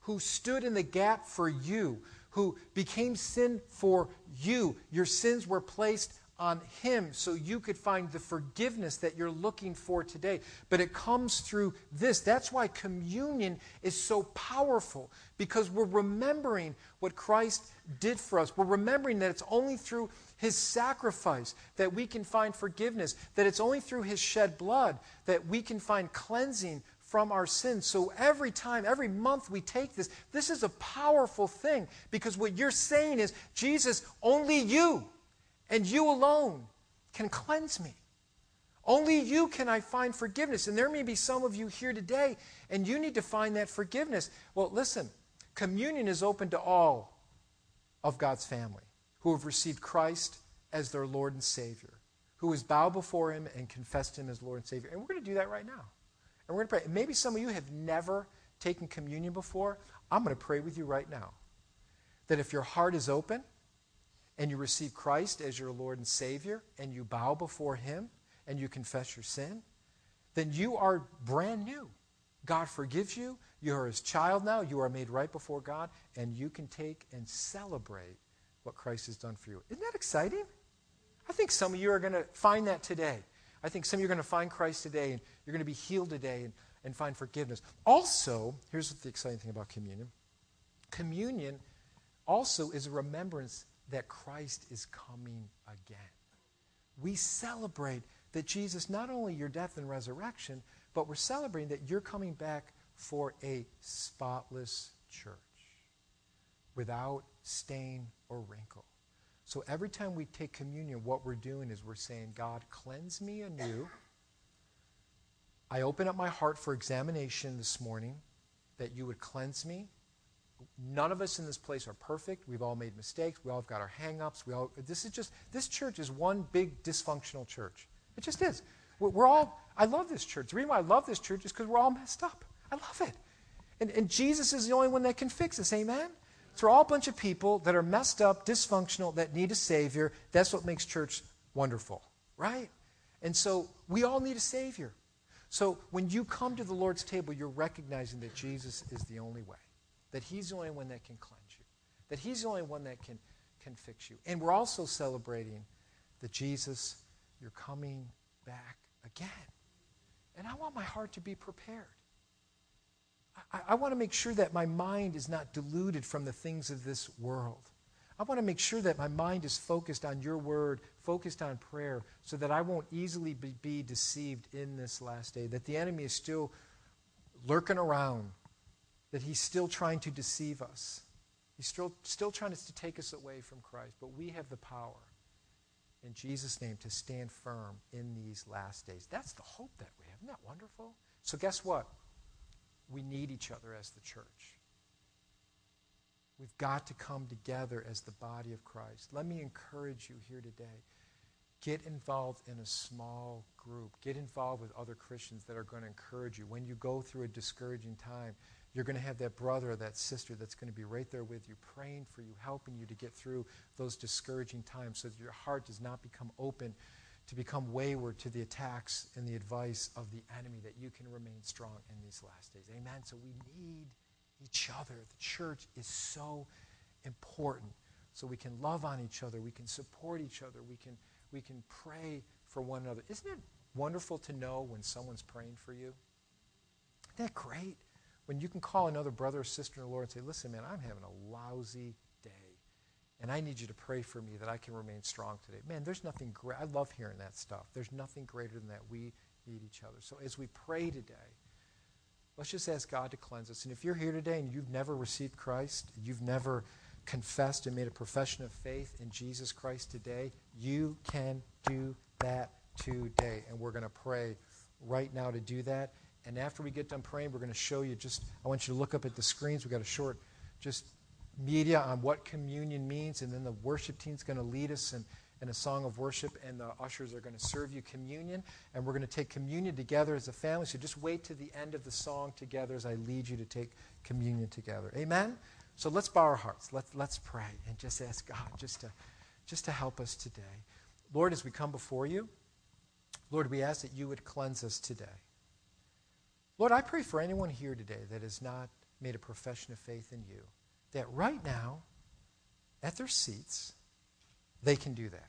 Speaker 1: who stood in the gap for you, who became sin for you. Your sins were placed on Him so you could find the forgiveness that you're looking for today. But it comes through this. That's why communion is so powerful because we're remembering what Christ did for us. We're remembering that it's only through His sacrifice that we can find forgiveness, that it's only through His shed blood that we can find cleansing from our sins. So every time, every month we take this, this is a powerful thing because what you're saying is, Jesus, only you and you alone can cleanse me. Only you can I find forgiveness. And there may be some of you here today, and you need to find that forgiveness. Well, listen, communion is open to all of God's family who have received Christ as their Lord and Savior, who has bowed before Him and confessed Him as Lord and Savior. And we're going to do that right now. And we're going to pray. Maybe some of you have never taken communion before. I'm going to pray with you right now that if your heart is open and you receive Christ as your Lord and Savior and you bow before Him and you confess your sin, then you are brand new. God forgives you. You are His child now. You are made right before God, and you can take and celebrate what Christ has done for you. Isn't that exciting? I think some of you are going to find that today. I think some of you are going to find Christ today, and you're going to be healed today and, and find forgiveness. Also, here's the exciting thing about communion communion also is a remembrance that Christ is coming again. We celebrate that Jesus, not only your death and resurrection, but we're celebrating that you're coming back for a spotless church without stain or wrinkle. So every time we take communion, what we're doing is we're saying, God, cleanse me anew. I open up my heart for examination this morning that you would cleanse me. None of us in this place are perfect. We've all made mistakes. We all have got our hang-ups. We all this is just this church is one big dysfunctional church. It just is. We're, all I love this church. The reason why I love this church is because we're all messed up. I love it. And, and Jesus is the only one that can fix us. Amen? We're all a bunch of people that are messed up, dysfunctional, that need a Savior. That's what makes church wonderful, right? And so we all need a Savior. So when you come to the Lord's table, you're recognizing that Jesus is the only way, that He's the only one that can cleanse you, that He's the only one that can, can fix you. And we're also celebrating that Jesus, you're coming back again. And I want my heart to be prepared. I, I want to make sure that my mind is not deluded from the things of this world. I want to make sure that my mind is focused on your word, focused on prayer, so that I won't easily be, be, deceived in this last day, that the enemy is still lurking around, that he's still trying to deceive us. He's still, still trying to take us away from Christ, but we have the power in Jesus' name to stand firm in these last days. That's the hope that we have. Isn't that wonderful? So, guess what? We need each other as the church. We've got to come together as the body of Christ. Let me encourage you here today. Get involved in a small group. Get involved with other Christians that are going to encourage you. When you go through a discouraging time, you're going to have that brother or that sister that's going to be right there with you, praying for you, helping you to get through those discouraging times so that your heart does not become open to become wayward to the attacks and the advice of the enemy, that you can remain strong in these last days. Amen. So we need each other. The church is so important. So we can love on each other, we can support each other, we can, we can pray for one another. Isn't it wonderful to know when someone's praying for you? Isn't that great? When you can call another brother or sister in the Lord and say, listen, man, I'm having a lousy and I need you to pray for me that I can remain strong today. Man, there's nothing great. I love hearing that stuff. There's nothing greater than that. We need each other. So as we pray today, let's just ask God to cleanse us. And if you're here today and you've never received Christ, you've never confessed and made a profession of faith in Jesus Christ today, you can do that today. And we're going to pray right now to do that. And after we get done praying, we're going to show you just, I want you to look up at the screens. We've got a short, just media on what communion means. And then the worship team's going to lead us in, in a song of worship. And the ushers are going to serve you communion. And we're going to take communion together as a family. So just wait to the end of the song together as I lead you to take communion together. Amen? So let's bow our hearts. Let's, let's pray and just ask God just to, just to help us today. Lord, as we come before you, Lord, we ask that you would cleanse us today. Lord, I pray for anyone here today that has not made a profession of faith in you, that right now, at their seats, they can do that.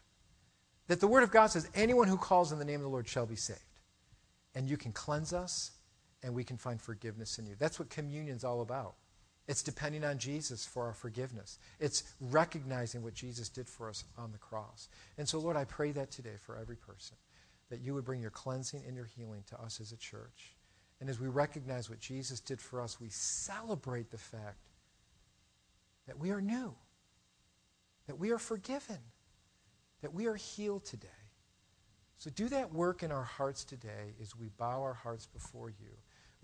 Speaker 1: That the Word of God says, anyone who calls in the name of the Lord shall be saved. And you can cleanse us, and we can find forgiveness in you. That's what communion is all about. It's depending on Jesus for our forgiveness. It's recognizing what Jesus did for us on the cross. And so, Lord, I pray that today for every person, that you would bring your cleansing and your healing to us as a church. And as we recognize what Jesus did for us, we celebrate the fact that we are new, that we are forgiven, that we are healed today. So do that work in our hearts today as we bow our hearts before you.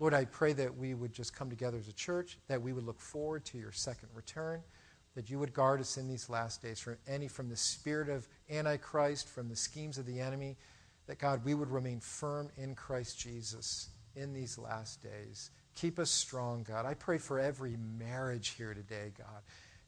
Speaker 1: Lord, I pray that we would just come together as a church, that we would look forward to your second return, that you would guard us in these last days from any from the spirit of antichrist, from the schemes of the enemy, that God, we would remain firm in Christ Jesus in these last days. Keep us strong, God. I pray for every marriage here today, God,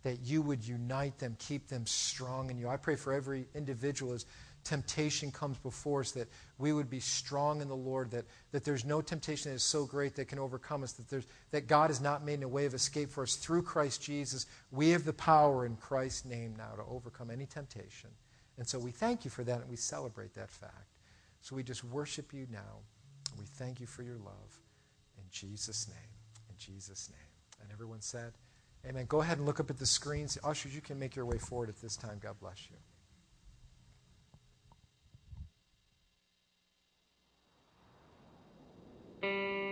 Speaker 1: that you would unite them, keep them strong in you. I pray for every individual as temptation comes before us, that we would be strong in the Lord, that, that there's no temptation that is so great that can overcome us, that, there's, that God has not made a way of escape for us through Christ Jesus. We have the power in Christ's name now to overcome any temptation. And so we thank you for that and we celebrate that fact. So we just worship you now. We thank you for your love. Jesus' name. In Jesus' name. And everyone said, Amen. Go ahead and look up at the screens. Ushers, you can make your way forward at this time. God bless you.
Speaker 2: We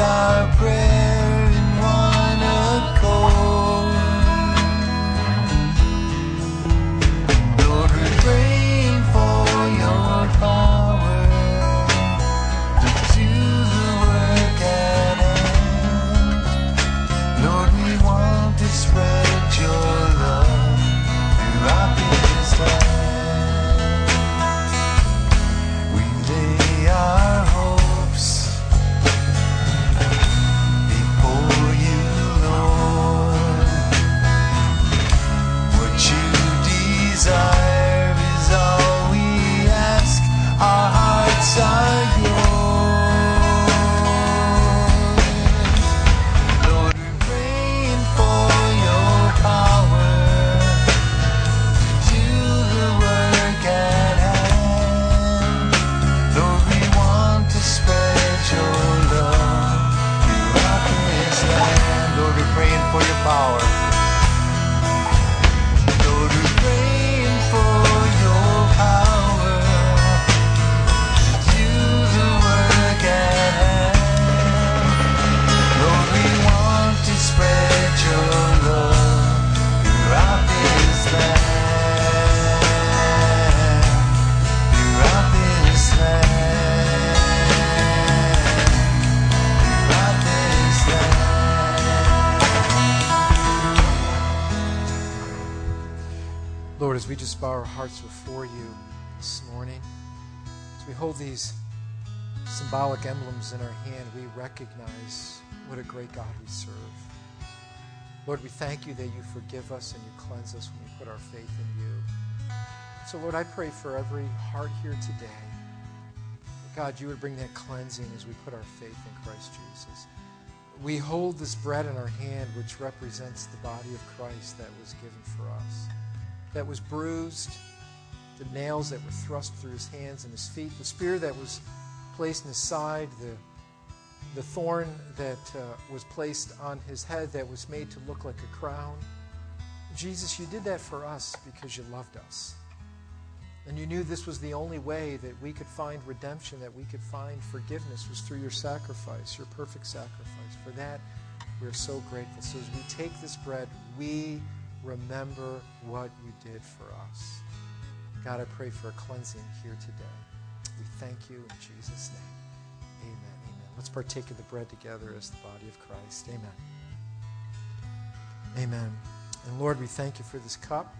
Speaker 2: our prayer
Speaker 1: great God we serve. Lord, we thank you that you forgive us and you cleanse us when we put our faith in you. So, Lord, I pray for every heart here today. God, you would bring that cleansing as we put our faith in Christ Jesus. We hold this bread in our hand, which represents the body of Christ that was given for us that was bruised, the nails that were thrust through his hands and his feet, the spear that was placed in his side, the, the thorn that uh, was placed on his head that was made to look like a crown. Jesus, you did that for us because you loved us. And you knew this was the only way that we could find redemption, that we could find forgiveness, was through your sacrifice, your perfect sacrifice. For that, we're so grateful. So as we take this bread, we remember what you did for us. God, I pray for a cleansing here today. We thank you in Jesus' name. Let's partake of the bread together as the body of Christ. Amen. Amen. And Lord, we thank you for this cup.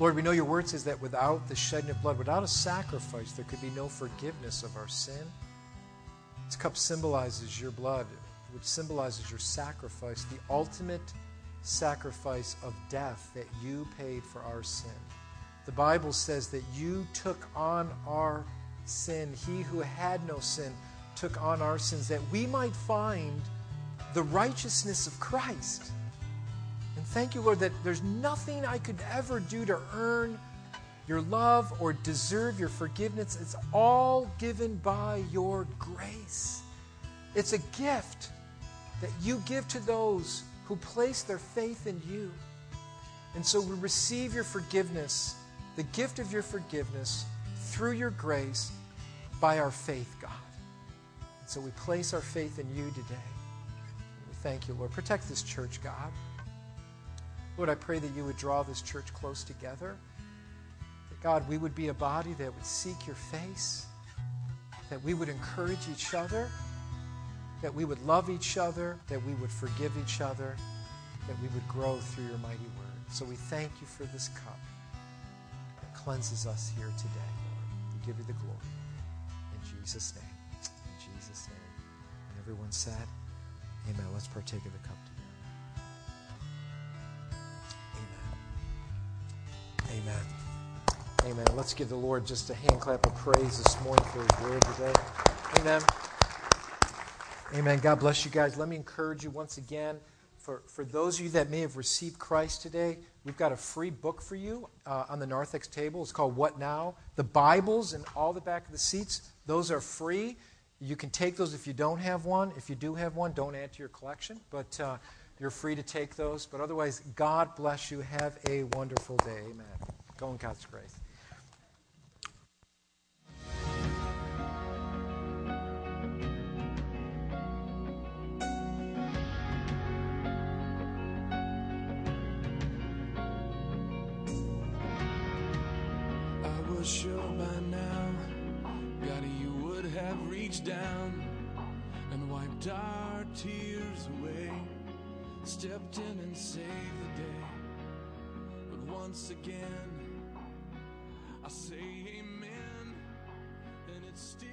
Speaker 1: Lord, we know your word says that without the shedding of blood, without a sacrifice, there could be no forgiveness of our sin. This cup symbolizes your blood, which symbolizes your sacrifice, the ultimate sacrifice of death that you paid for our sin. The Bible says that you took on our sin. He who had no sin took on our sins that we might find the righteousness of Christ. And thank you, Lord, that there's nothing I could ever do to earn your love or deserve your forgiveness. It's all given by your grace. It's a gift that you give to those who place their faith in you. And so we receive your forgiveness, the gift of your forgiveness, through your grace by our faith, God. And so we place our faith in you today. We thank you, Lord. Protect this church, God. Lord, I pray that you would draw this church close together. That, God, we would be a body that would seek your face, that we would encourage each other, that we would love each other, that we would forgive each other, that we would grow through your mighty word. So we thank you for this cup that cleanses us here today, Lord. We give you the glory. In Jesus' name. Everyone said, Amen. Let's partake of the cup together. Amen. Amen. Amen. Let's give the Lord just a hand clap of praise this morning for his word today. Amen. Amen. God bless you guys. Let me encourage you once again. For, for those of you that may have received Christ today, we've got a free book for you uh, on the narthex table. It's called What Now? The Bibles and all the back of the seats, those are free. You can take those if you don't have one. If you do have one, don't add to your collection, but uh, you're free to take those. But otherwise, God bless you. Have a wonderful day. Amen. Go in God's grace.
Speaker 3: Down and wiped our tears away, stepped in and saved the day. But once again, I say amen, and it's still.